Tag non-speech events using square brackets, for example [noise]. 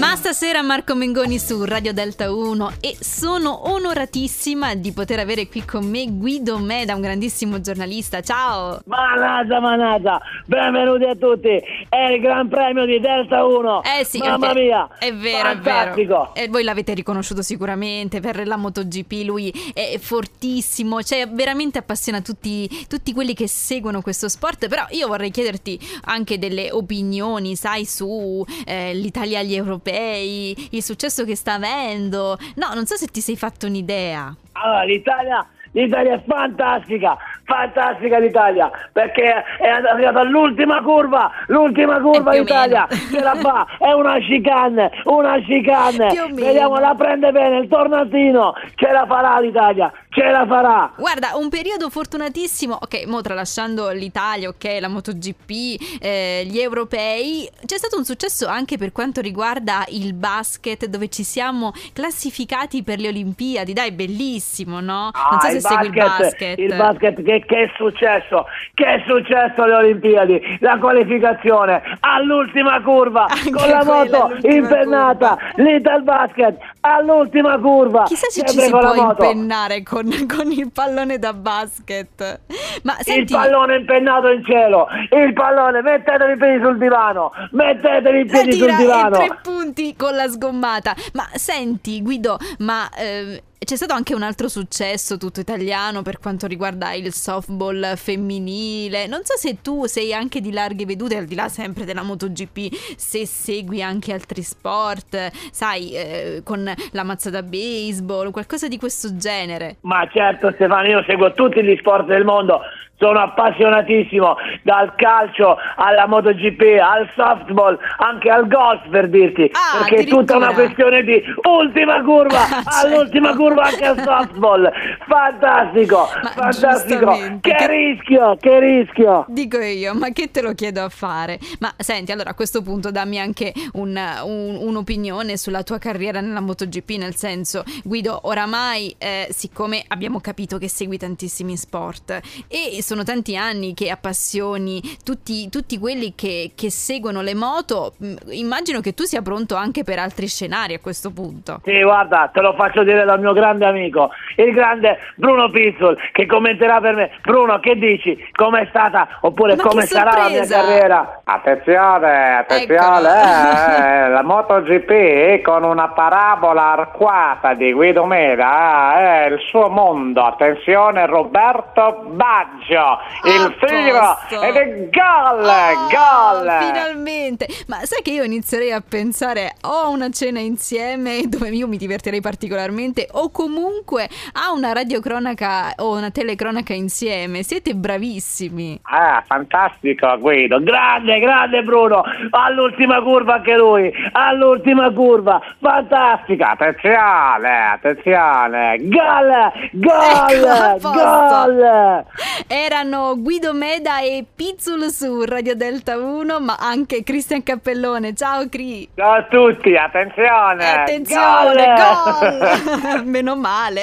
Ma stasera Marco Mengoni su Radio Delta 1 e sono onoratissima di poter avere qui con me Guido Meda, un grandissimo giornalista. Ciao! Manata, manata, benvenuti a tutti. È il Gran Premio di Delta 1. Eh sì, Mamma perché- mia, è vero, è fantastico. vero. E voi l'avete riconosciuto sicuramente per la MotoGP, lui è fortissimo, cioè veramente appassiona tutti, tutti quelli che seguono questo sport, però io vorrei chiederti anche delle opinioni, sai, su eh, l'Italia agli europei, il successo che sta avendo. No, non so se ti sei fatto un'idea. Allora, l'Italia, l'Italia è fantastica, fantastica l'Italia, perché è arrivata all'ultima curva, l'ultima curva Eh, l'Italia, meno. ce la fa, è una chicane, una chicane. Vediamo, la prende bene, il tornantino, ce la farà l'Italia, ce la farà. Guarda, un periodo fortunatissimo, ok, mo tralasciando l'Italia, ok, la MotoGP, eh, gli europei, c'è stato un successo anche per quanto riguarda il basket dove ci siamo classificati per le Olimpiadi, dai, bellissimo, no? Non so Ah, se segui il basket. Il basket, che, che è successo? Che è successo alle Olimpiadi? La qualificazione all'ultima curva Anche con la moto impennata. L'Ital Basket all'ultima curva. Chissà se ci si può impennare con, [laughs] con il pallone da basket. Ma Il senti, pallone impennato in cielo, il pallone, mettetevi i piedi sul divano, mettetevi i piedi sul in divano. tre punti con la sgommata. Ma senti, Guido, ma eh, c'è stato anche un altro successo tutto italiano per quanto riguarda il softball femminile. Non so se tu sei anche di larghe vedute, al di là sempre della MotoGP, se segui anche altri sport, sai, eh, con la mazza da baseball, qualcosa di questo genere. Ma certo Stefano, io seguo tutti gli sport del mondo, sono appassionatissimo dal calcio alla MotoGP, al softball, anche al golf per dirti, Ah, perché è tutta una questione di ultima curva, [laughs] Ah, all'ultima certo. curva anche al softball, fantastico, Ma fantastico, che che- rischio, che rischio. Dico io, ma che te lo chiedo a fare? Ma senti, allora a questo punto dammi anche un- un- un'opinione sulla tua carriera nella MotoGP, nel senso, Guido, oramai, eh, siccome abbiamo capito che segui tantissimi sport e sono tanti anni che appassioni tutti, tutti quelli che, che seguono le moto, mh, immagino che tu sia pronto anche per altri scenari a questo punto. Sì, guarda, te lo faccio dire dal mio grande amico, il grande Bruno Pizzol, che commenterà per me. Bruno, che dici? Com'è stata oppure Ma come sarà la mia carriera? Attenzione, attenzione, Eccola. eh, la MotoGP con una parabola arcuata di Guido Meda eh, è il suo mondo. Attenzione Roberto Baggio, il figlio ed è gol, Oh, gol. Finalmente! Ma sai che io inizierei a pensare o a una cena insieme dove io mi divertirei particolarmente o comunque a una radiocronaca o una telecronaca insieme. Siete bravissimi. Ah, fantastico Guido. Grande, grande Bruno, all'ultima curva anche lui, all'ultima curva, fantastica. Attenzione, attenzione. Gol, Ecco, gol, posto. gol. Erano Guido Meda e Pizzul su Radio Delta 1, ma anche Cristian Cappellone. Ciao Cri! Ciao a tutti, attenzione. Attenzione, gol! [laughs] Meno male.